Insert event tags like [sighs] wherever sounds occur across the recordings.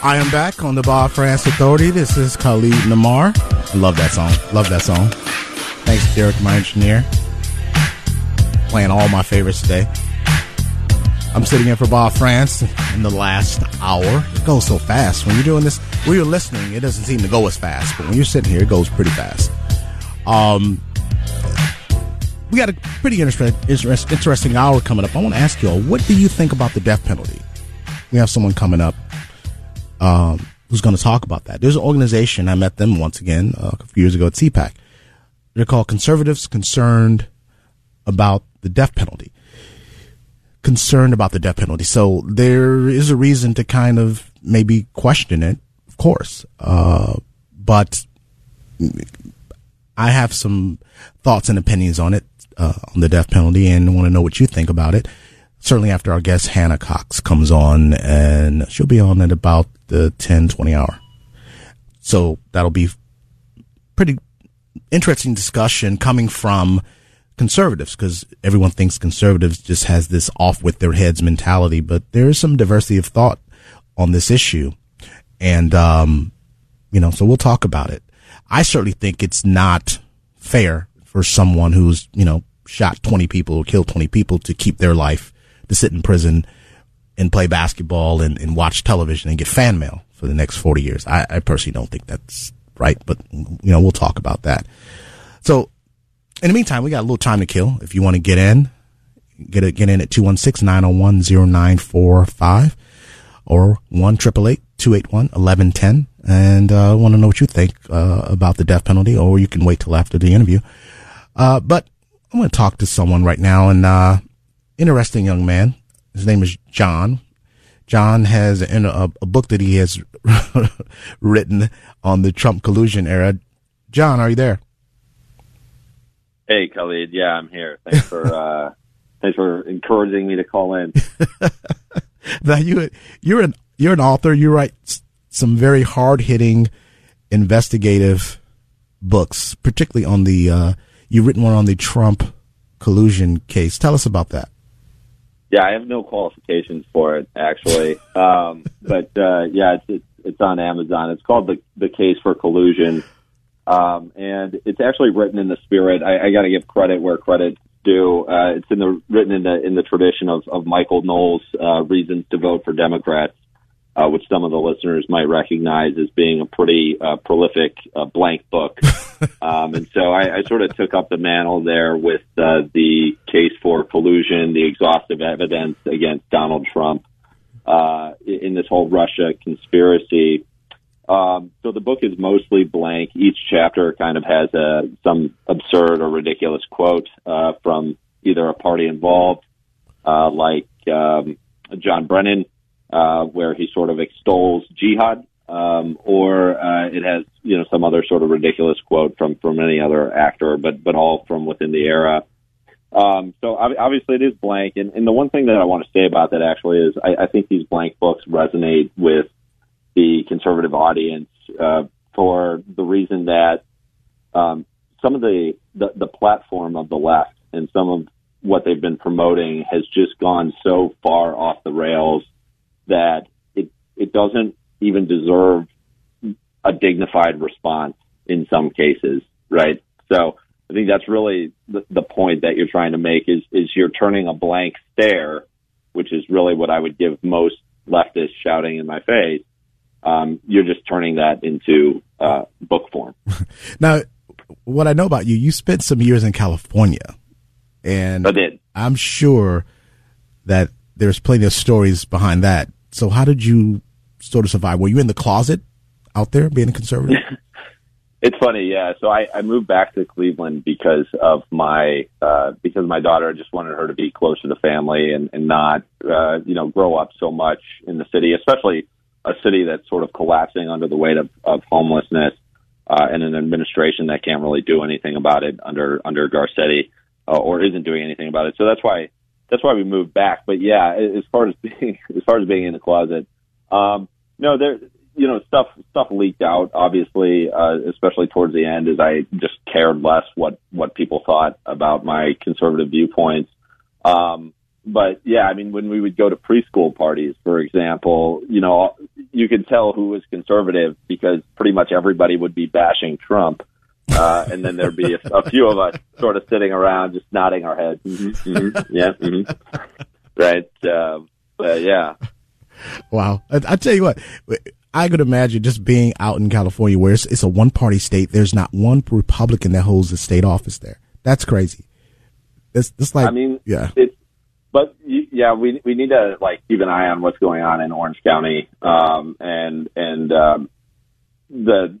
I am back on the Bob Frantz Authority. This is Khalid Namar. I love that song. Love that song. Thanks, Derek, my engineer. Playing all my favorites today. I'm sitting in for Bob Frantz in the last hour. It goes so fast. When you're doing this, when you're listening, it doesn't seem to go as fast. But when you're sitting here, it goes pretty fast. Um, we got a pretty interesting, interesting hour coming up. I want to ask you all, what do you think about the death penalty? We have someone coming up um, who's going to talk about that. There's an organization, I met them once again uh, a few years ago at CPAC. They're called Conservatives Concerned About the Death Penalty. Concerned about the death penalty. So there is a reason to kind of maybe question it, of course. Uh, but I have some thoughts and opinions on it, uh, on the death penalty, and want to know what you think about it certainly after our guest Hannah Cox comes on, and she'll be on at about the 10, 20 hour. So that'll be pretty interesting discussion coming from conservatives because everyone thinks conservatives just has this off with their heads mentality, but there is some diversity of thought on this issue. And, um, you know, so we'll talk about it. I certainly think it's not fair for someone who's, you know, shot 20 people or killed 20 people to keep their life to sit in prison and play basketball and, and watch television and get fan mail for the next 40 years. I, I personally don't think that's right, but you know, we'll talk about that. So in the meantime, we got a little time to kill. If you want to get in, get it, get in at 216-901-0945 or 1 281 1110 and uh, want to know what you think uh, about the death penalty, or you can wait till after the interview. Uh, but I'm going to talk to someone right now, and uh, interesting young man. His name is John. John has a, a, a book that he has [laughs] written on the Trump collusion era. John, are you there? Hey, Khalid. Yeah, I'm here. Thanks for [laughs] uh, thanks for encouraging me to call in. [laughs] now you you're an you're an author. You write some very hard hitting investigative books, particularly on the uh, you've written one on the Trump collusion case. Tell us about that. Yeah, I have no qualifications for it actually, [laughs] um, but uh, yeah, it's, it's it's on Amazon. It's called the the case for collusion, um, and it's actually written in the spirit. I, I got to give credit where credit's due. Uh, it's in the written in the in the tradition of of Michael Knowles' uh, reasons to vote for Democrats. Uh, which some of the listeners might recognize as being a pretty uh, prolific uh, blank book. [laughs] um, and so I, I sort of took up the mantle there with uh, the case for collusion, the exhaustive evidence against Donald Trump uh, in this whole Russia conspiracy. Um, so the book is mostly blank. Each chapter kind of has a, some absurd or ridiculous quote uh, from either a party involved, uh, like um, John Brennan, uh, where he sort of extols jihad, um, or uh, it has you know some other sort of ridiculous quote from from any other actor, but but all from within the era. Um, so obviously it is blank, and, and the one thing that I want to say about that actually is I, I think these blank books resonate with the conservative audience uh, for the reason that um, some of the, the the platform of the left and some of what they've been promoting has just gone so far off the rails that it it doesn't even deserve a dignified response in some cases, right? So I think that's really the, the point that you're trying to make is is you're turning a blank stare, which is really what I would give most leftists shouting in my face, um, you're just turning that into uh, book form. [laughs] now, what I know about you, you spent some years in California, and I did. I'm sure that there's plenty of stories behind that. So, how did you sort of survive? Were you in the closet out there being a conservative? [laughs] it's funny, yeah. So I, I moved back to Cleveland because of my uh, because my daughter. I just wanted her to be close to the family and and not uh, you know grow up so much in the city, especially a city that's sort of collapsing under the weight of, of homelessness uh, and an administration that can't really do anything about it under under Garcetti uh, or isn't doing anything about it. So that's why that's why we moved back. But yeah, as far as [laughs] being as far as being in the closet, um, no, there you know stuff stuff leaked out obviously, uh, especially towards the end, as I just cared less what what people thought about my conservative viewpoints. Um, but yeah, I mean, when we would go to preschool parties, for example, you know, you could tell who was conservative because pretty much everybody would be bashing Trump. Uh, and then there'd be a, a, few of us sort of sitting around just nodding our heads. Mm-hmm, mm-hmm, yeah. Mm-hmm. Right. Uh, but yeah. Wow. I, I, tell you what, I could imagine just being out in California where it's, it's a one party state. There's not one Republican that holds the state office there. That's crazy. It's, it's like, I mean, yeah. It's, but yeah, we we need to like keep an eye on what's going on in Orange County um, and and um, the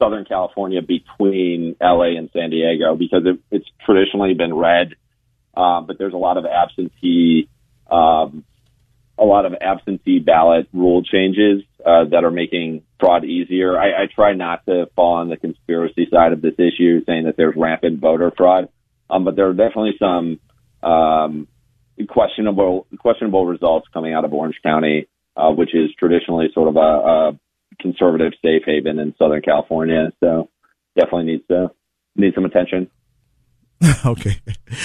Southern California between LA and San Diego because it, it's traditionally been red, uh, but there's a lot of absentee um, a lot of absentee ballot rule changes uh, that are making fraud easier. I, I try not to fall on the conspiracy side of this issue, saying that there's rampant voter fraud, um, but there are definitely some um, questionable questionable results coming out of Orange County, uh, which is traditionally sort of a, a conservative safe haven in Southern California. So definitely needs to need some attention. [laughs] okay,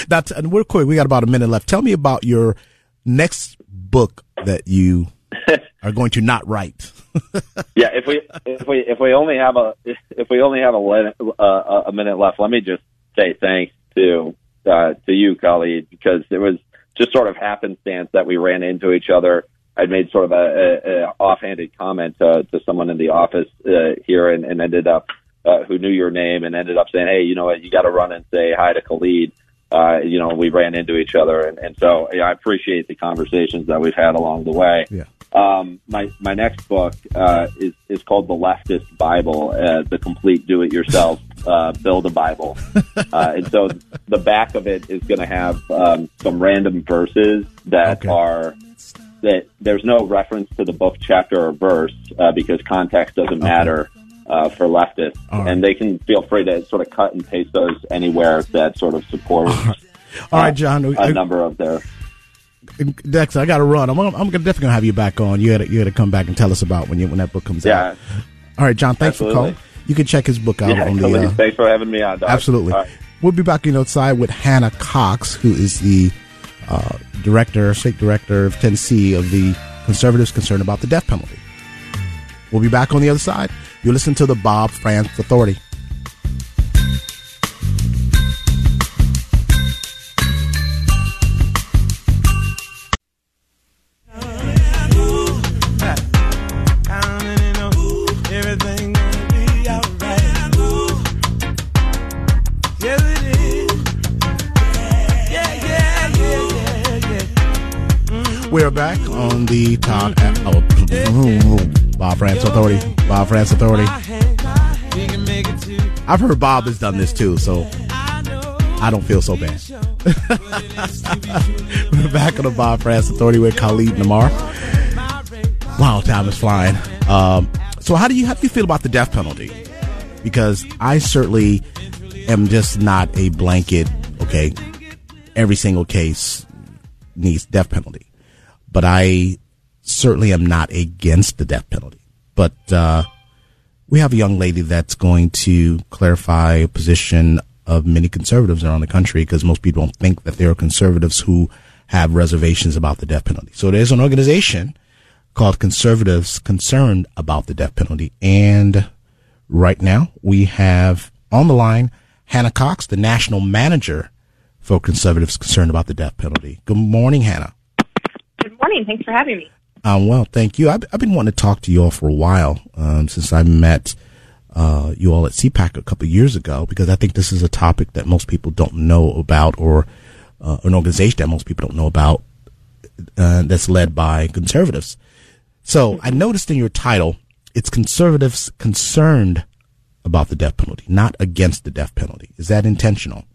that's and we're quick. We got about a minute left. Tell me about your next book that you [laughs] are going to not write. [laughs] yeah, if we if we if we only have a if we only have a uh, a minute left, let me just say thanks to uh, to you, Khalid, because it was just sort of happenstance that we ran into each other. I'd made sort of a, a, a offhanded comment to, to someone in the office uh, here, and, and ended up uh, who knew your name, and ended up saying, "Hey, you know what? You got to run and say hi to Khalid." Uh, you know, we ran into each other, and, and so yeah, I appreciate the conversations that we've had along the way. Yeah. Um, my my next book uh, is is called The Leftist Bible, uh, the complete do-it-yourself uh, build a Bible, [laughs] uh, and so the back of it is going to have um, some random verses that okay. are that there's no reference to the book chapter or verse uh, because context doesn't matter uh, for leftists, right. and they can feel free to sort of cut and paste those anywhere that sort of supports. [laughs] All right, John. A number of their Dex, I got to run. I'm, I'm definitely gonna have you back on. You got to you got to come back and tell us about when you when that book comes yeah. out. All right, John. Thanks Absolutely. for calling. You can check his book out yeah, on the. Uh, thanks for having me on. Dog. Absolutely. Right. We'll be back on outside with Hannah Cox, who is the uh, director, state director of Tennessee of the conservatives concerned about the death penalty. We'll be back on the other side. You listen to the Bob Frantz Authority. We're back on the Todd oh, [laughs] Bob Frantz Authority. Bob Frantz Authority. I've heard Bob has done this too, so I don't feel so bad. [laughs] We're back on the Bob Frantz Authority with Khalid Namar. Wow, time is flying. Um, so how do you how do you feel about the death penalty? Because I certainly am just not a blanket. Okay, every single case needs death penalty, but I certainly am not against the death penalty. But uh, we have a young lady that's going to clarify a position of many conservatives around the country because most people don't think that there are conservatives who have reservations about the death penalty. So there's an organization called Conservatives Concerned About the Death Penalty. And right now we have on the line Hannah Cox, the national manager for Conservatives Concerned About the Death Penalty. Good morning, Hannah. Thanks for having me. Um, well, thank you. I've, I've, been wanting to talk to you all for a while um, since I met uh, you all at CPAC a couple years ago because I think this is a topic that most people don't know about or uh, an organization that most people don't know about uh, that's led by conservatives. So I noticed in your title, it's conservatives concerned about the death penalty, not against the death penalty. Is that intentional?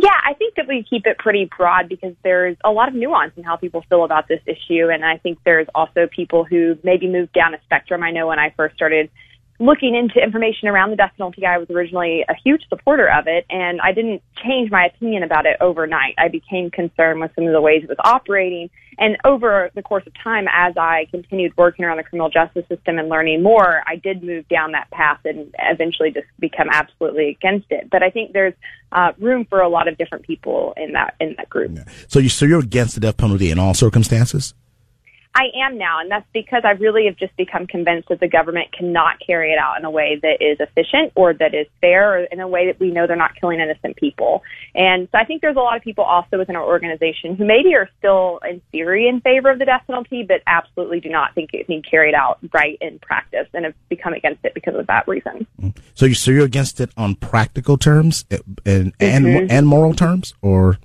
Yeah, I think that we keep it pretty broad because there's a lot of nuance in how people feel about this issue. And I think there's also people who maybe move down a spectrum. I know when I first started looking into information around the death penalty, I was originally a huge supporter of it, and I didn't change my opinion about it overnight. I became concerned with some of the ways it was operating. And over the course of time, as I continued working around the criminal justice system and learning more, I did move down that path and eventually just become absolutely against it. But I think there's uh, room for a lot of different people in that in that group. Yeah. So you so you're against the death penalty in all circumstances? I am now, and that's because I really have just become convinced that the government cannot carry it out in a way that is efficient or that is fair or in a way that we know they're not killing innocent people. And so I think there's a lot of people also within our organization who maybe are still in theory in favor of the death penalty, but absolutely do not think it being carried out right in practice and have become against it because of that reason. So, you, so you're against it on practical terms and and, mm-hmm. and moral terms, or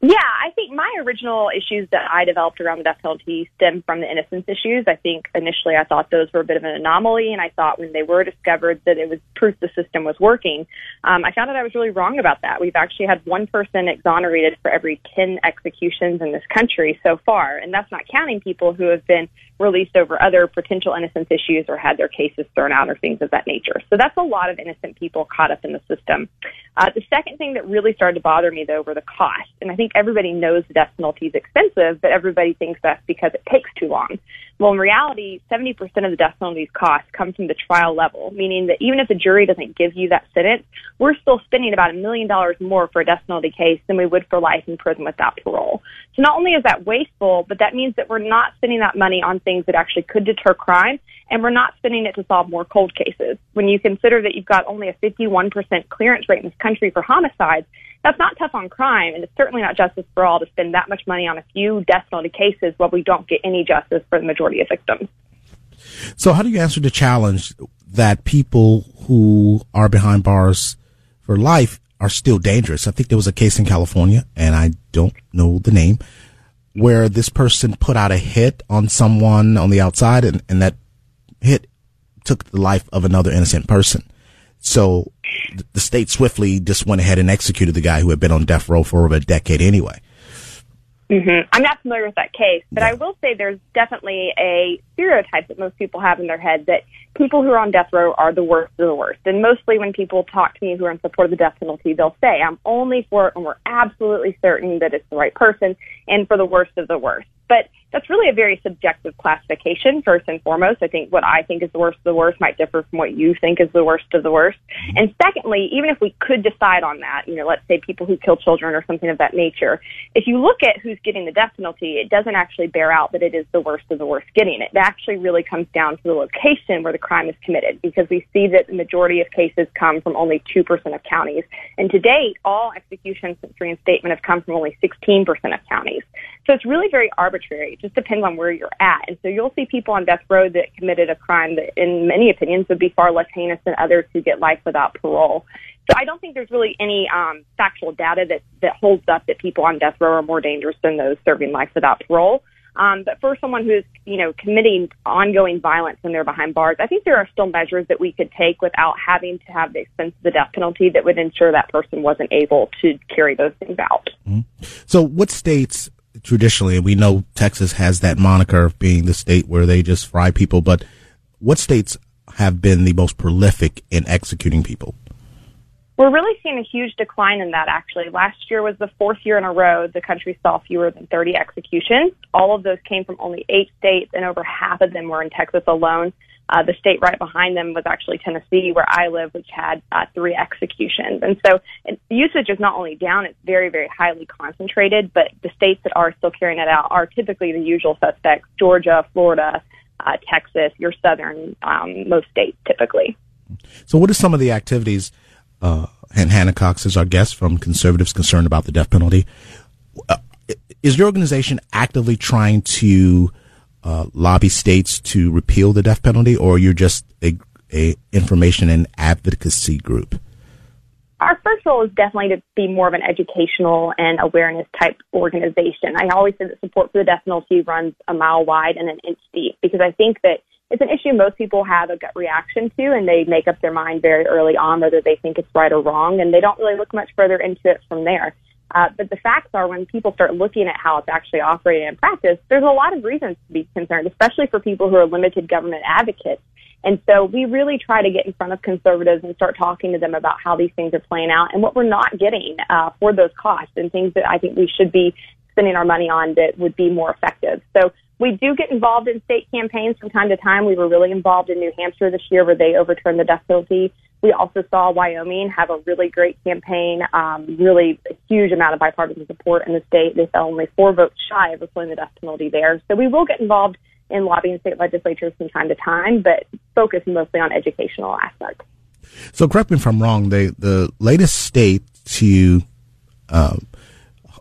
yeah, I think my original issues that I developed around the death penalty stem from the innocence issues. I think initially I thought those were a bit of an anomaly, and I thought when they were discovered that it was proof the system was working. Um, I found out I was really wrong about that. We've actually had one person exonerated for every 10 executions in this country so far, and that's not counting people who have been released over other potential innocence issues or had their cases thrown out or things of that nature. So that's a lot of innocent people caught up in the system. Uh, the second thing that really started to bother me, though, were the costs. And I think everybody knows the death penalty is expensive, but everybody thinks that's because it takes too long. Well, in reality, 70% of the death penalty's costs come from the trial level, meaning that even if the jury doesn't give you that sentence, we're still spending about a million dollars more for a death penalty case than we would for life in prison without parole. So not only is that wasteful, but that means that we're not spending that money on things that actually could deter crime, and we're not spending it to solve more cold cases. When you consider that you've got only a 51% clearance rate in this country for homicides, that's not tough on crime, and it's certainly not justice for all to spend that much money on a few death penalty cases while we don't get any justice for the majority of victims. So, how do you answer the challenge that people who are behind bars for life are still dangerous? I think there was a case in California, and I don't know the name, where this person put out a hit on someone on the outside, and, and that hit took the life of another innocent person. So the state swiftly just went ahead and executed the guy who had been on death row for over a decade anyway. Mm-hmm. I'm not familiar with that case, but yeah. I will say there's definitely a stereotype that most people have in their head that people who are on death row are the worst of the worst. And mostly when people talk to me who are in support of the death penalty, they'll say, I'm only for it and we're absolutely certain that it's the right person and for the worst of the worst. But that's really a very subjective classification, first and foremost. I think what I think is the worst of the worst might differ from what you think is the worst of the worst. Mm-hmm. And secondly, even if we could decide on that, you know, let's say people who kill children or something of that nature, if you look at who's getting the death penalty, it doesn't actually bear out that it is the worst of the worst getting it. It actually really comes down to the location where the crime is committed because we see that the majority of cases come from only 2% of counties. And to date, all executions since reinstatement have come from only 16% of counties. So it's really very arbitrary. It just depends on where you're at. And so you'll see people on death row that committed a crime that, in many opinions, would be far less heinous than others who get life without parole. So I don't think there's really any um, factual data that, that holds up that people on death row are more dangerous than those serving life without parole. Um, but for someone who's, you know, committing ongoing violence when they're behind bars, I think there are still measures that we could take without having to have the expense of the death penalty that would ensure that person wasn't able to carry those things out. Mm-hmm. So, what states traditionally, we know Texas has that moniker of being the state where they just fry people, but what states have been the most prolific in executing people? We're really seeing a huge decline in that actually. Last year was the fourth year in a row the country saw fewer than 30 executions. All of those came from only eight states, and over half of them were in Texas alone. Uh, the state right behind them was actually Tennessee, where I live, which had uh, three executions. And so usage is not only down, it's very, very highly concentrated, but the states that are still carrying it out are typically the usual suspects Georgia, Florida, uh, Texas, your southern um, most states typically. So, what are some of the activities? uh, and Hannah Cox is our guest from Conservatives Concerned About the Death Penalty. Uh, is your organization actively trying to uh, lobby states to repeal the death penalty, or you're just a, a information and advocacy group? Our first role is definitely to be more of an educational and awareness type organization. I always say that support for the death penalty runs a mile wide and an inch deep because I think that it's an issue most people have a gut reaction to, and they make up their mind very early on whether they think it's right or wrong, and they don't really look much further into it from there. Uh, but the facts are, when people start looking at how it's actually operating in practice, there's a lot of reasons to be concerned, especially for people who are limited government advocates. And so we really try to get in front of conservatives and start talking to them about how these things are playing out and what we're not getting uh, for those costs and things that I think we should be spending our money on that would be more effective. So we do get involved in state campaigns from time to time. We were really involved in New Hampshire this year where they overturned the death penalty. We also saw Wyoming have a really great campaign, um, really a huge amount of bipartisan support in the state. They fell only four votes shy of repealing the death penalty there. So we will get involved in lobbying state legislatures from time to time, but focus mostly on educational aspects. So correct me if I'm wrong. The the latest state to uh,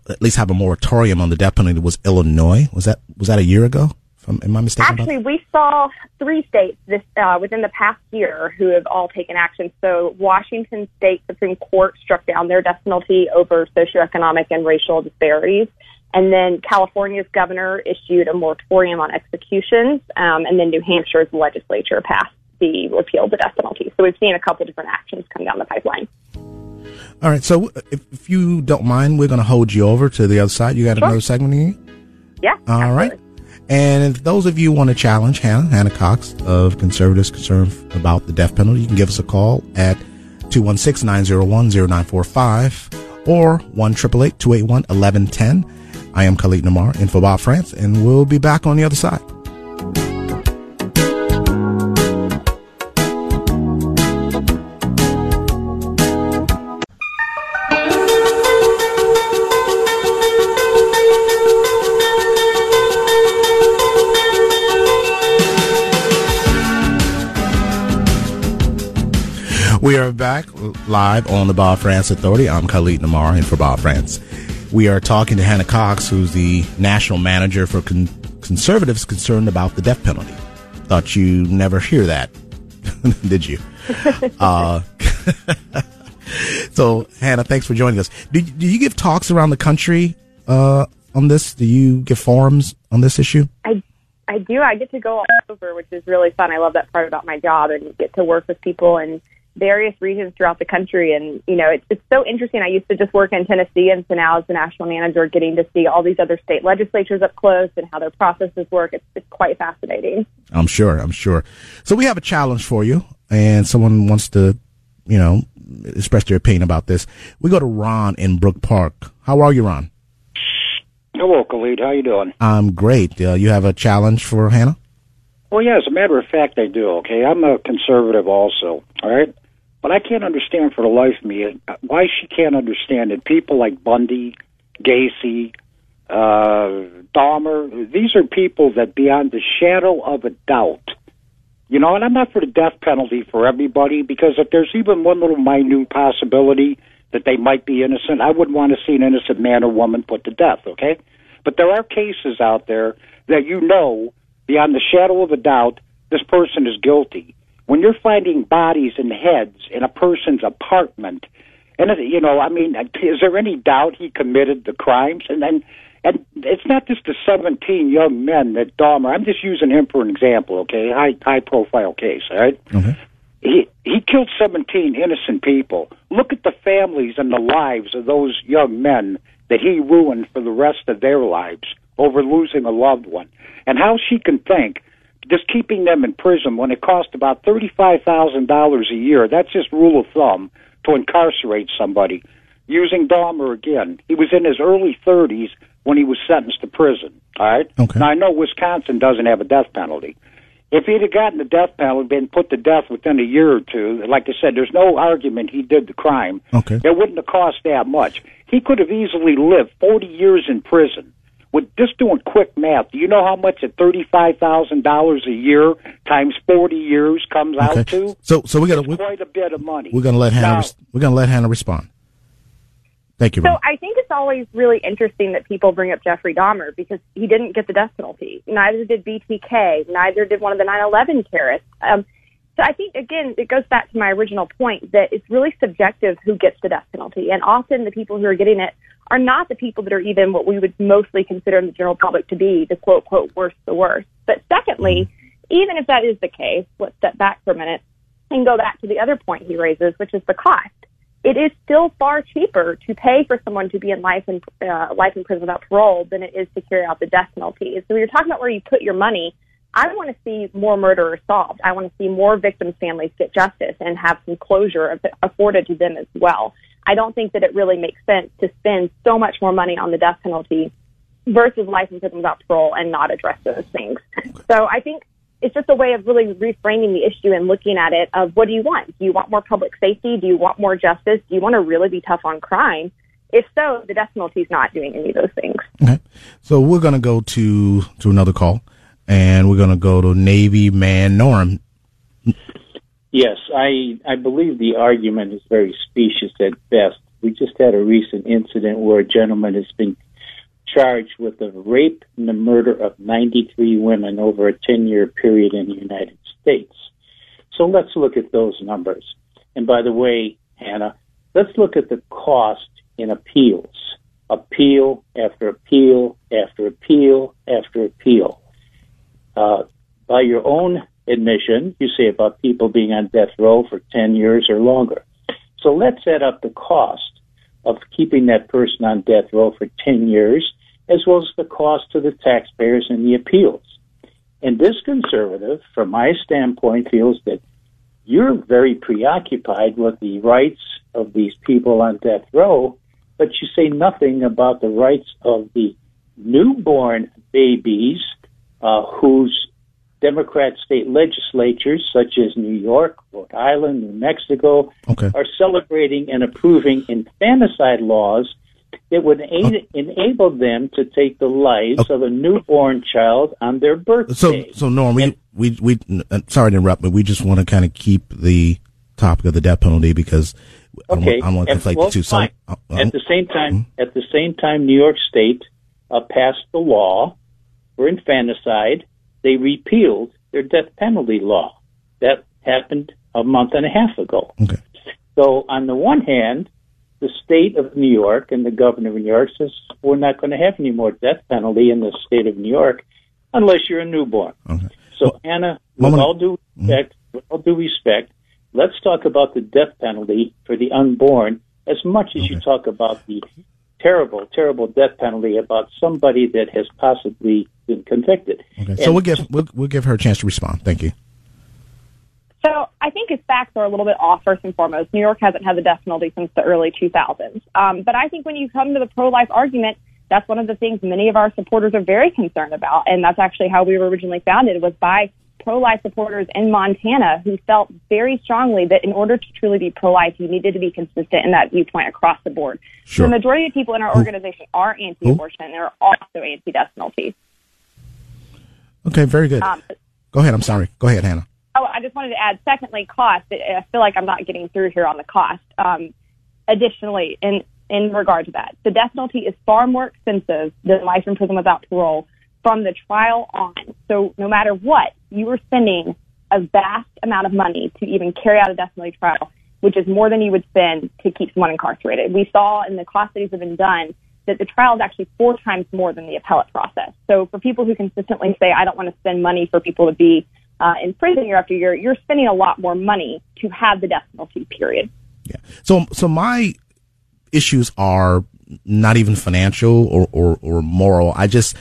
at least have a moratorium on the death penalty was Illinois. Was that was that a year ago? From, am I mistaken? Actually, we saw three states this uh, within the past year who have all taken action. So Washington State Supreme Court struck down their death penalty over socioeconomic and racial disparities. And then California's governor issued a moratorium on executions, um, and then New Hampshire's legislature passed the repeal of the death penalty. So we've seen a couple different actions come down the pipeline. All right. So if, if you don't mind, we're going to hold you over to the other side. You got sure. another segment here? Yeah. All absolutely. right. And if those of you want to challenge Hannah, Hannah Cox of Conservatives Concerned about the death penalty, you can give us a call at 216-901-0945 or 1-888-281-1110. I am Khalid Namar in for Bob Frantz, and we'll be back on the other side. Back live on the Bob Frantz Authority. I'm Khalid Namar and for Bob Frantz. We are talking to Hannah Cox, who's the national manager for con- conservatives concerned about the death penalty. Thought you never hear that, [laughs] did you? [laughs] uh, [laughs] so, Hannah, thanks for joining us. Do, do you give talks around the country uh, on this? Do you give forums on this issue? I I do. I get to go all over, which is really fun. I love that part about my job and get to work with people and various regions throughout the country. And, you know, it's, it's so interesting. I used to just work in Tennessee, and so now as the national manager, getting to see all these other state legislatures up close and how their processes work, it's, it's quite fascinating. I'm sure. I'm sure. So we have a challenge for you, and someone wants to, you know, express their opinion about this. We go to Ron in Brook Park. How are you, Ron? Hello, Khalid. How you doing? I'm great. Uh, you have a challenge for Hannah? Well, yeah, as a matter of fact, I do. Okay, I'm a conservative also. All right, but I can't understand for the life of me why she can't understand that people like Bundy, Gacy, uh, Dahmer, these are people that beyond the shadow of a doubt, you know, and I'm not for the death penalty for everybody because if there's even one little minute possibility that they might be innocent, I wouldn't want to see an innocent man or woman put to death, okay? but there are cases out there that you know beyond the shadow of a doubt this person is guilty. When you're finding bodies and heads in a person's apartment, and you know, I mean, is there any doubt he committed the crimes? And then, and it's not just the 17 young men that Dahmer. I'm just using him for an example, okay? High high profile case, all right? Okay. He he killed 17 innocent people. Look at the families and the lives of those young men that he ruined for the rest of their lives over losing a loved one. And how she can think just keeping them in prison when it costs about $35,000 a year, that's just rule of thumb to incarcerate somebody. Using Dahmer again, he was in his early 30s when he was sentenced to prison. All right. Okay. Now I know Wisconsin doesn't have a death penalty. If he'd have gotten the death penalty, been put to death within a year or two, like I said, there's no argument he did the crime. Okay. It wouldn't have cost that much. He could have easily lived 40 years in prison. With just doing quick math, do you know how much at thirty-five thousand dollars a year times forty years comes Okay. out to? So so we got It's to quite a bit of money. we're gonna let Hannah Now- we're gonna let Hannah respond. Thank you. So Ron. I think it's always really interesting that people bring up Jeffrey Dahmer because he didn't get the death penalty. Neither did BTK. Neither did one of the 9/11 terrorists. Um, so I think again it goes back to my original point that it's really subjective who gets the death penalty, and often the people who are getting it are not the people that are even what we would mostly consider in the general public to be the quote quote worst the worst. But secondly, even if that is the case, let's step back for a minute and go back to the other point he raises, which is the cost it is still far cheaper to pay for someone to be in life in uh, life in prison without parole than it is to carry out the death penalty. So when you're talking about where you put your money, I want to see more murderers solved. I want to see more victims' families get justice and have some closure afforded to them as well. I don't think that it really makes sense to spend so much more money on the death penalty versus life in prison without parole and not address those things. So I think it's just a way of really reframing the issue and looking at it of what do you want? Do you want more public safety? Do you want more justice? Do you want to really be tough on crime? If so, the death penalty is not doing any of those things. Okay. So we're gonna go to to another call, and we're gonna go to Navy man Norm. Yes, I I believe the argument is very specious at best. We just had a recent incident where a gentleman has been charged with the rape and the murder of 93 women over a 10-year period in the United States. So let's look at those numbers. And by the way, Hannah, let's look at the cost in appeals. Appeal after appeal after appeal after appeal. Uh, by your own admission, you say about people being on death row for 10 years or longer. So let's add up the cost of keeping that person on death row for 10 years, as well as the cost to the taxpayers and the appeals. And this conservative, from my standpoint, feels that you're very preoccupied with the rights of these people on death row, but you say nothing about the rights of the newborn babies uh, whose Democrat state legislatures, such as New York, Rhode Island, New Mexico, Okay. are celebrating and approving infanticide laws that would aid, enable them to take the lives of a newborn child on their So birthday. so Norm, we And- we we uh, sorry to interrupt, but we just want to kind of keep the topic of the death penalty because I don't, Okay. want- I want to conflate well, the two. So uh, uh, at the same time, at the same time, New York State uh, passed the law for infanticide. They repealed their death penalty law. That happened a month and a half ago. okay. So, on the one hand, the state of New York and the governor of New York says we're not going to have any more death penalty in the state of New York unless you're a newborn. Okay. So, Anna, with Moment- all due mm-hmm. respect, with all due respect, let's talk about the death penalty for the unborn as much as you talk about the terrible, terrible death penalty about somebody that has possibly been convicted. Okay. So we'll give we'll, we'll give her a chance to respond. Thank you. So I think his facts are a little bit off. First and foremost, New York hasn't had the death penalty since the early 2000s. Um, but I think when you come to the pro-life argument, that's one of the things many of our supporters are very concerned about, and that's actually how we were originally founded was by pro-life supporters in Montana who felt very strongly that in order to truly be pro-life, you needed to be consistent in that viewpoint across the board. Sure. The majority of people in our Who- organization are anti-abortion and are also anti-death penalty. Okay. Very good. Um, Go ahead. I'm sorry. Go ahead, Hannah. Oh, I just wanted to add, secondly, cost. I I feel like I'm not getting through here on the cost. Um, additionally, in in regard to that. The death penalty is far more expensive than life in prison without parole from the trial on. So no matter what, you are spending a vast amount of money to even carry out a death penalty trial, which is more than you would spend to keep someone incarcerated. We saw in the cost studies that have been done that the trial is actually four times more than the appellate process. So for people who consistently say, I don't want to spend money for people to be uh, in prison year after year, you're spending a lot more money to have the death penalty period. Yeah. So, so my issues are not even financial or, or, or moral. I just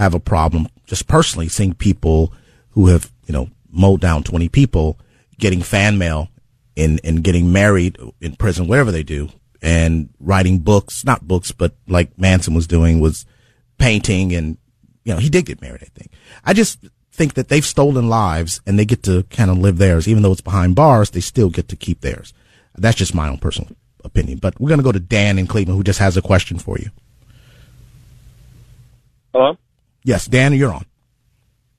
have a problem just personally seeing people who have, you know, mowed down 20 people getting fan mail and, and getting married in prison, whatever they do, and writing books, not books, but like Manson was doing was painting and, you know, he did get married, I think. I just think that they've stolen lives and they get to kind of live theirs. Even though it's behind bars, they still get to keep theirs. That's just my own personal opinion. But we're going to go to Dan in Cleveland who just has a question for you. Hello? Yes, Dan, you're on.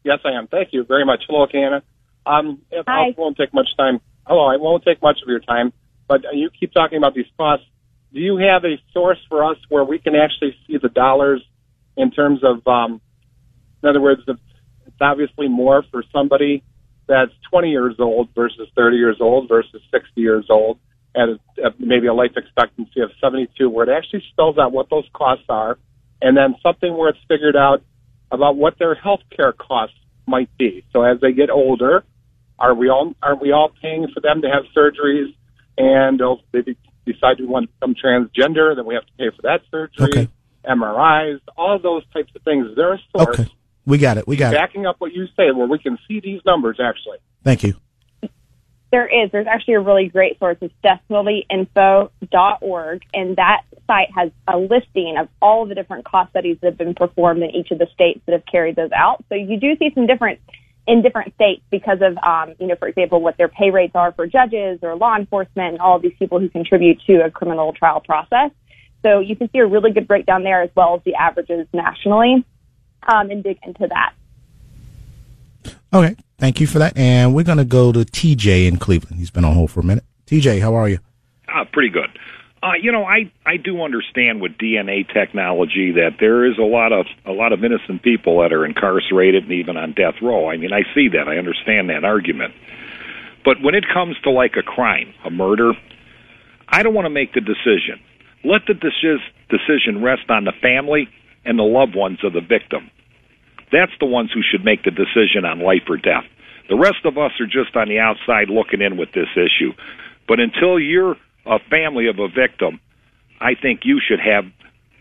Yes, I am. Thank you very much. Hello, Hannah. Um, if Hi. I won't take much time. Hello, I won't take much of your time, but you keep talking about these costs. Do you have a source for us where we can actually see the dollars in terms of, um, in other words, if it's obviously more for somebody that's 20 years old versus 30 years old versus 60 years old at, a, at maybe a life expectancy of 72, where it actually spells out what those costs are, and then something where it's figured out about what their health care costs might be. So as they get older, are we all aren't we all paying for them to have surgeries? And if they decide we want to become transgender, then we have to pay for that surgery. Okay. MRIs, all those types of things. Is there a source Okay. We got it. We got it. backing up what you say where we can see these numbers actually? Thank you. There is. There's actually a really great source. It's deathpenaltyinfo.org, and that site has a listing of all the different cost studies that have been performed in each of the states that have carried those out. So you do see some difference in different states because of, um, you know, for example, what their pay rates are for judges or law enforcement and all of these people who contribute to a criminal trial process. So you can see a really good breakdown there as well as the averages nationally, um, and dig into that. Okay. Thank you for that. And we're going to go to TJ in Cleveland. He's been on hold for a minute. TJ, how are you? Ah, pretty good. Uh, you know, I I do understand with DNA technology that there is a lot of a lot of innocent people that are incarcerated and even on death row. I mean, I see that. I understand that argument. But when it comes to like a crime, a murder, I don't want to make the decision. Let the decis- decision rest on the family and the loved ones of the victim. That's the ones who should make the decision on life or death. The rest of us are just on the outside looking in with this issue. But until you're a family of a victim, I think you should have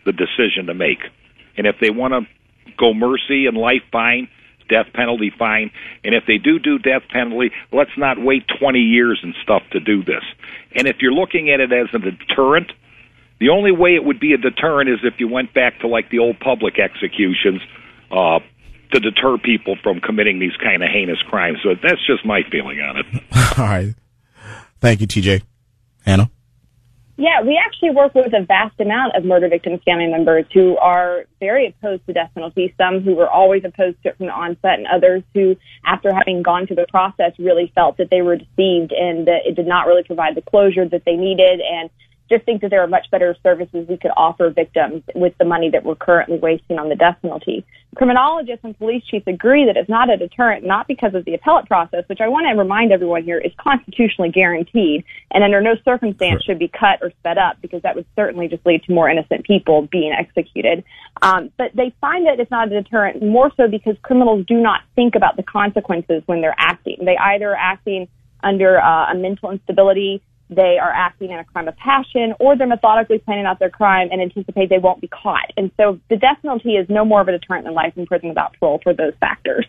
the decision to make. And if they want to go mercy and life, fine. Death penalty, fine. And if they do do death penalty, let's not wait 20 years and stuff to do this. And if you're looking at it as a deterrent, the only way it would be a deterrent is if you went back to like the old public executions uh, to deter people from committing these kind of heinous crimes. So that's just my feeling on it. [laughs] All right. Thank you, TJ. Hannah? Yeah, we actually work with a vast amount of murder victims' family members who are very opposed to death penalty. Some who were always opposed to it from the onset, and others who, after having gone through the process, really felt that they were deceived and that it did not really provide the closure that they needed, and just think that there are much better services we could offer victims with the money that we're currently wasting on the death penalty. Criminologists and police chiefs agree that it's not a deterrent, not because of the appellate process, which I want to remind everyone here is constitutionally guaranteed and under no circumstance should be cut or sped up because that would certainly just lead to more innocent people being executed. Um, but they find that it's not a deterrent more so because criminals do not think about the consequences when they're acting. They either are acting under uh, a mental instability they are acting in a crime of passion, or they're methodically planning out their crime and anticipate they won't be caught. And so the death penalty is no more of a deterrent than life in prison without parole for those factors.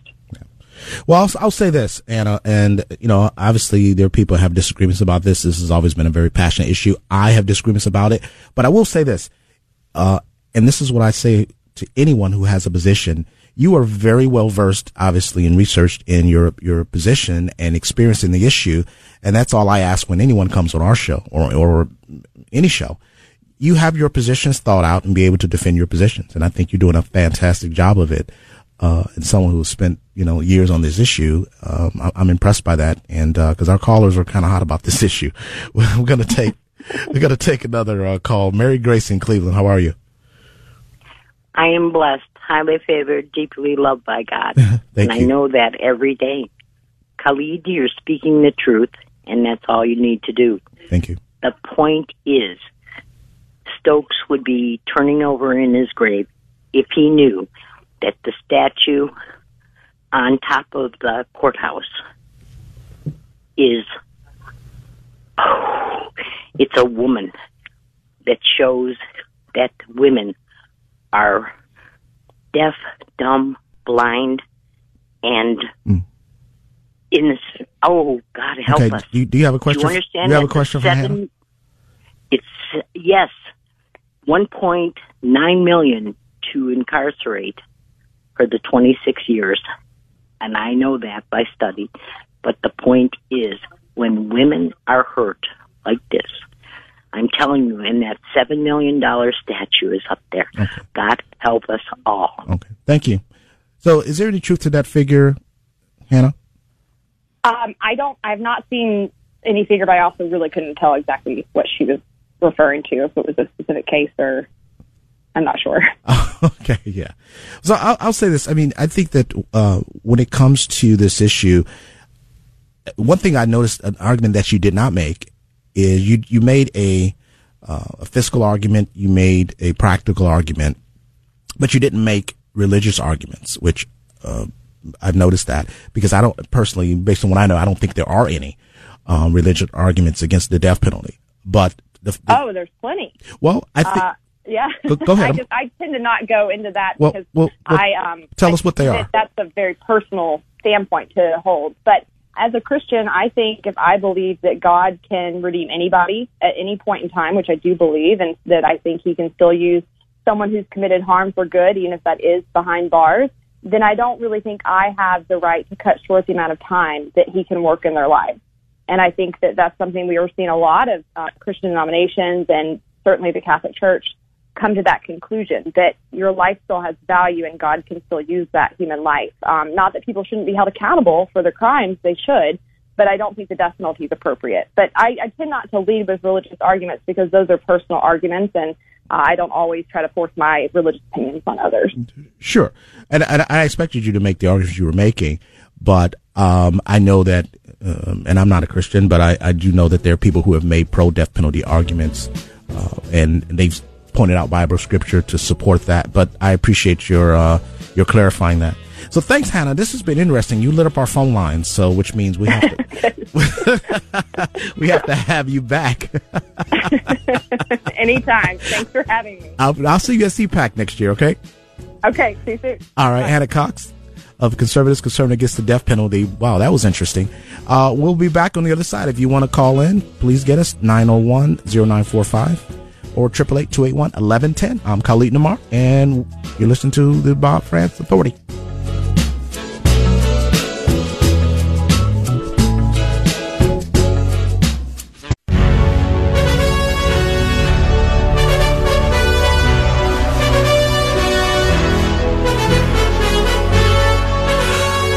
Well, I'll, I'll say this, Anna, and you know, obviously there are people who have disagreements about this. This has always been a very passionate issue. I have disagreements about it, but I will say this, uh, and this is what I say to anyone who has a position. You are very well versed, obviously, and researched in your your position and experience in the issue, and that's all I ask when anyone comes on our show or or any show. You have your positions thought out and be able to defend your positions, and I think you're doing a fantastic job of it uh, and someone who's spent you know years on this issue. Um, I, I'm impressed by that, and because our callers are kind of hot about this [laughs] issue, [laughs] we're to take we got to take another uh, call. Mary Grace in Cleveland, how are you? I am blessed, highly favored, deeply loved by God. [laughs] and I know that every day. Khalid, you're speaking the truth, and that's all you need to do. Thank you. The point is, Stokes would be turning over in his grave if he knew that the statue on top of the courthouse is oh, [sighs] it's a woman that shows that women are deaf, dumb, blind, and Mm. innocent. Oh God, help okay, us! do you, do you have a question? Do you understand? you have a question for seven, It's yes, one point nine million to incarcerate for the twenty six years, and I know that by study. But the point is, when women are hurt like this, I'm telling you, and that seven million dollar statue is up there. God help us all. Okay, thank you. So, is there any truth to that figure, Hannah? Um, I don't. I've not seen any figure, but I also really couldn't tell exactly what she was referring to. If it was a specific case or, I'm not sure. [laughs] okay, yeah. So I'll, I'll say this. I mean, I think that uh, when it comes to this issue, one thing I noticed an argument that you did not make is you you made a uh, a fiscal argument, you made a practical argument, but you didn't make religious arguments, which uh, I've noticed that because I don't personally, based on what I know, I don't think there are any um, religious arguments against the death penalty. But the, the oh, there's plenty. well, I think. Uh, yeah. Go- go ahead. [laughs] I just I tend to not go into that Well, because well, well, I um tell I us what they are. That's a very personal standpoint to hold. But as a Christian, I think if I believe that God can redeem anybody at any point in time, which I do believe, and that I think He can still use someone who's committed harm for good, even if that is behind bars, then I don't really think I have the right to cut short the amount of time that He can work in their lives. And I think that that's something we are seeing a lot of uh, Christian denominations and certainly the Catholic Church come to that conclusion that your life still has value and God can still use that human life. Um, not that people shouldn't be held accountable for their crimes, they should, but I don't think the death penalty is appropriate. But I, I tend not to lead with religious arguments because those are personal arguments and uh, I don't always try to force my religious opinions on others. Sure, and, and I expected you to make the arguments you were making, but um, I know that, um, and I'm not a Christian, but I, I do know that there are people who have made pro-death penalty arguments, uh, and they've pointed out Bible scripture to support that. But I appreciate your uh, your clarifying that. So thanks, Hannah. This has been interesting. You lit up our phone lines, so which means we have to [laughs] we have to have you back. [laughs] Anytime. Thanks for having me. I'll, I'll see you at CPAC next year. Okay. Okay, see you soon. All right, Hannah Cox of Conservatives Concerned Against the Death Penalty. Wow, that was interesting. Uh, we'll be back on the other side. If you want to call in, please get us 901 0945 or 888 281 1110. I'm Khalid Namar, and you're listening to the Bob Frantz Authority.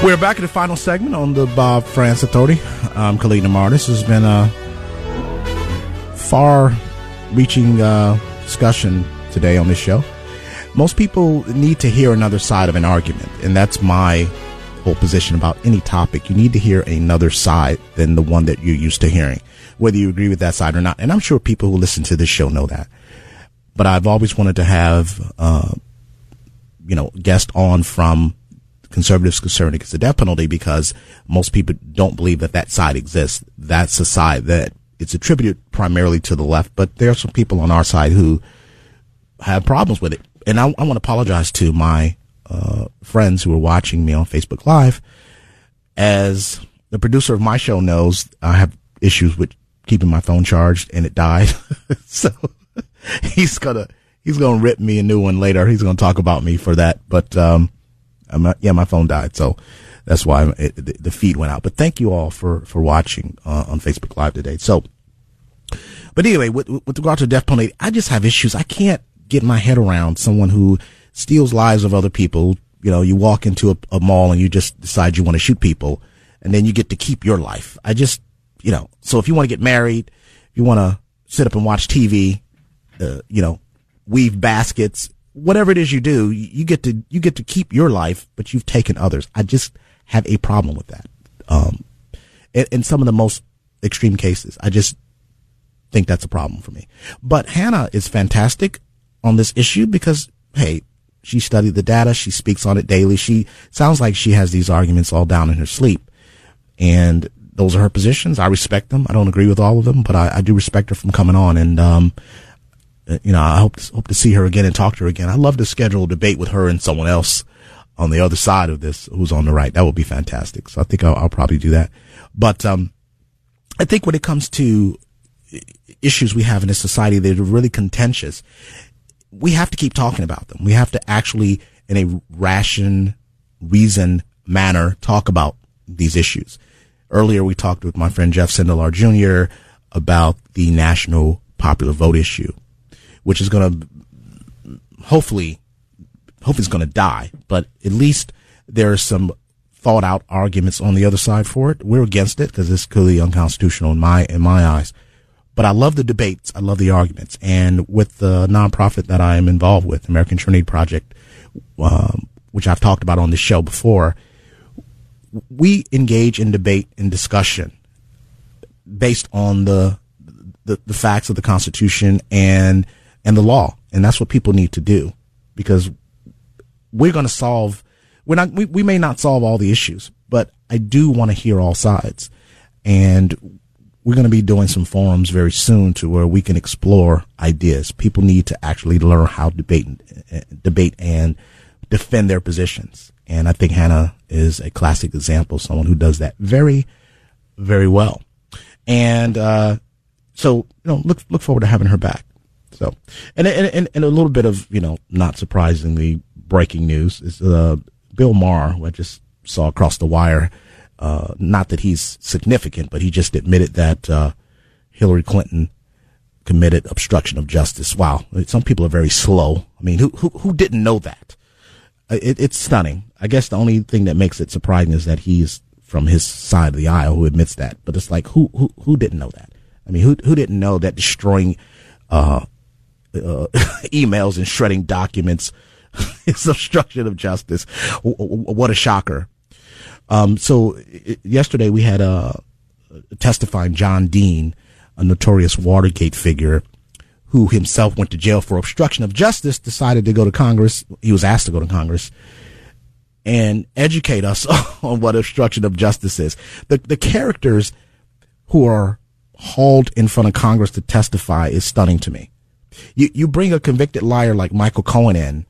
We're back in the final segment on the Bob Frantz Authority. I'm Khalid Namar. This has been a far reaching uh, discussion today on this show. Most people need to hear another side of an argument, and that's my whole position about any topic. You need to hear another side than the one that you're used to hearing, whether you agree with that side or not. And I'm sure people who listen to this show know that. But I've always wanted to have, uh, you know, guest on from conservatives concerned against the death penalty because most people don't believe that that side exists. That's a side that it's attributed primarily to the left, but there are some people on our side who have problems with it. And I, I want to apologize to my uh, friends who are watching me on Facebook Live. As the producer of my show knows, I have issues with keeping my phone charged and it died. [laughs] so he's gonna he's gonna rip me a new one later. He's gonna talk about me for that. But um, I'm yeah, my phone died, so that's why it, the, feed went out. But thank you all for for watching uh, on Facebook Live today. So, but anyway, with, with regard to death penalty, I just have issues. I can't get my head around someone who steals lives of other people. You know, you walk into a, a mall and you just decide you want to shoot people, and then you get to keep your life. I just, you know, so if you want to get married, you want to sit up and watch TV, uh, you know, weave baskets, whatever it is you do, you get to you get to keep your life, but you've taken others. I just have a problem with that. Um, in, in some of the most extreme cases, I just think that's a problem for me. But Hannah is fantastic on this issue because hey, she studied the data, she speaks on it daily. She sounds like she has these arguments all down in her sleep, and those are her positions. I respect them. I don't agree with all of them, but I, I do respect her from coming on. And um, you know, I hope to, hope to see her again and talk to her again. I'd love to schedule a debate with her and someone else on the other side of this who's on the right. That would be fantastic. So I think I'll, I'll probably do that. But um, I think when it comes to issues we have in this society that are really contentious, we have to keep talking about them. We have to actually, in a ration, reason manner, talk about these issues. Earlier, we talked with my friend Jeff Sindelar Jr. about the national popular vote issue, which is going to hopefully, hopefully, it's going to die. But at least there are some thought out arguments on the other side for it. We're against it because it's clearly unconstitutional in my in my eyes. But I love the debates. I love the arguments. And with the nonprofit that I am involved with, American Trinity Project, um, which I've talked about on this show before, we engage in debate and discussion based on the, the, the facts of the Constitution and and the law, and that's what people need to do because we're going to solve. We're not. We, we may not solve all the issues, but I do want to hear all sides, and we're going to be doing some forums very soon to where we can explore ideas. People need to actually learn how to debate, debate and defend their positions. And I think Hannah is a classic example, someone who does that very, very well. And, uh, so, you know, look, look forward to having her back. So, and, and, and a little bit of, you know, not surprisingly breaking news is, uh, Bill Maher, who I just saw across the wire, uh, not that he's significant, but he just admitted that uh, Hillary Clinton committed obstruction of justice. Wow, some people are very slow. I mean, who who, who didn't know that? Uh, it, it's stunning. I guess the only thing that makes it surprising is that he's from his side of the aisle who admits that. But it's like who who who didn't know that? I mean, who who didn't know that destroying uh, [laughs] uh, [laughs] emails and shredding documents [laughs] is obstruction of justice? What a shocker! Um, so yesterday we had a testifying John Dean, a notorious Watergate figure who himself went to jail for obstruction of justice, decided to go to Congress. He was asked to go to Congress and educate us [laughs] on what obstruction of justice is. The, the characters who are hauled in front of Congress to testify is stunning to me. You, you bring a convicted liar like Michael Cohen in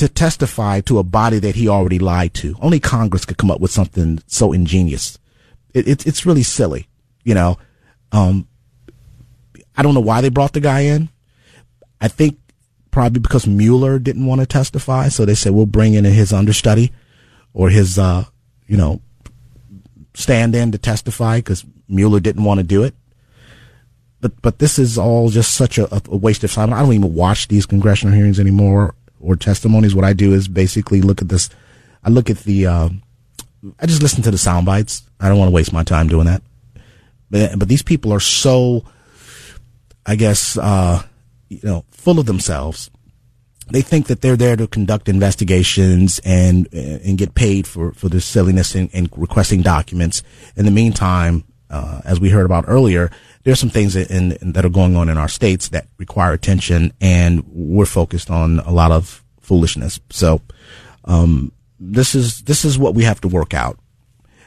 to testify to a body that he already lied to. Only Congress could come up with something so ingenious. It, it, it's really silly, you know. Um, I don't know why they brought the guy in. I think probably because Mueller didn't want to testify, so they said we'll bring in his understudy or his, uh, you know, stand in to testify because Mueller didn't want to do it. But but this is all just such a, a waste of time. I don't even watch these congressional hearings anymore or testimonies, what I do is basically look at this. I look at the. Uh, I just listen to the sound bites. I don't want to waste my time doing that. But, but these people are so, I guess, uh, you know, full of themselves. They think that they're there to conduct investigations and and get paid for for their silliness and, requesting documents. In the meantime, uh, as we heard about earlier, there's some things in, in, that are going on in our states that require attention, and we're focused on a lot of foolishness. So, um, this is this is what we have to work out.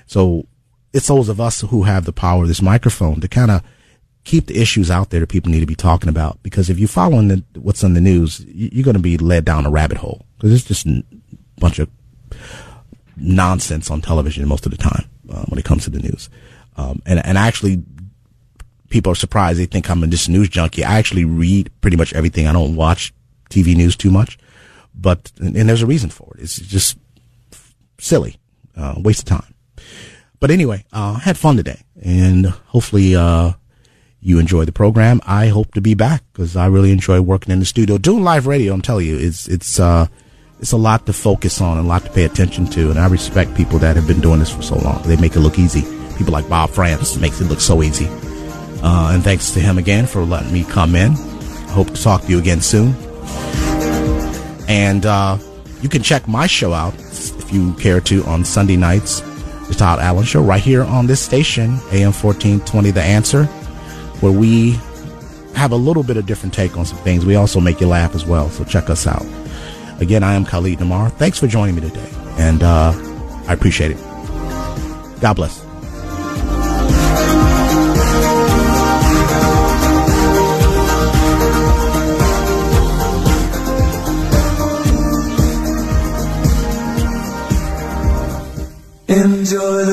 So, it's those of us who have the power of this microphone to kind of keep the issues out there that people need to be talking about. Because if you're following the, what's on the news, you're going to be led down a rabbit hole because it's just a bunch of nonsense on television most of the time uh, when it comes to the news. Um, and, and actually people are surprised. They think I'm a just news junkie. I actually read pretty much everything. I don't watch TV news too much, but, and there's a reason for it. It's just silly, uh, waste of time. But anyway, uh, had fun today and hopefully, uh, you enjoy the program. I hope to be back because I really enjoy working in the studio. Doing live radio, I'm telling you, it's, it's, uh, it's a lot to focus on and a lot to pay attention to. And I respect people that have been doing this for so long. They make it look easy. People like Bob Frantz makes it look so easy. Uh, and thanks to him again for letting me come in. Hope to talk to you again soon. And uh, you can check my show out if you care to on Sunday nights. The Todd Allen Show right here on this station, AM 1420 The Answer, where we have a little bit of different take on some things. We also make you laugh as well. So check us out. Again, I am Khalid Namar. Thanks for joining me today. And uh, I appreciate it. God bless.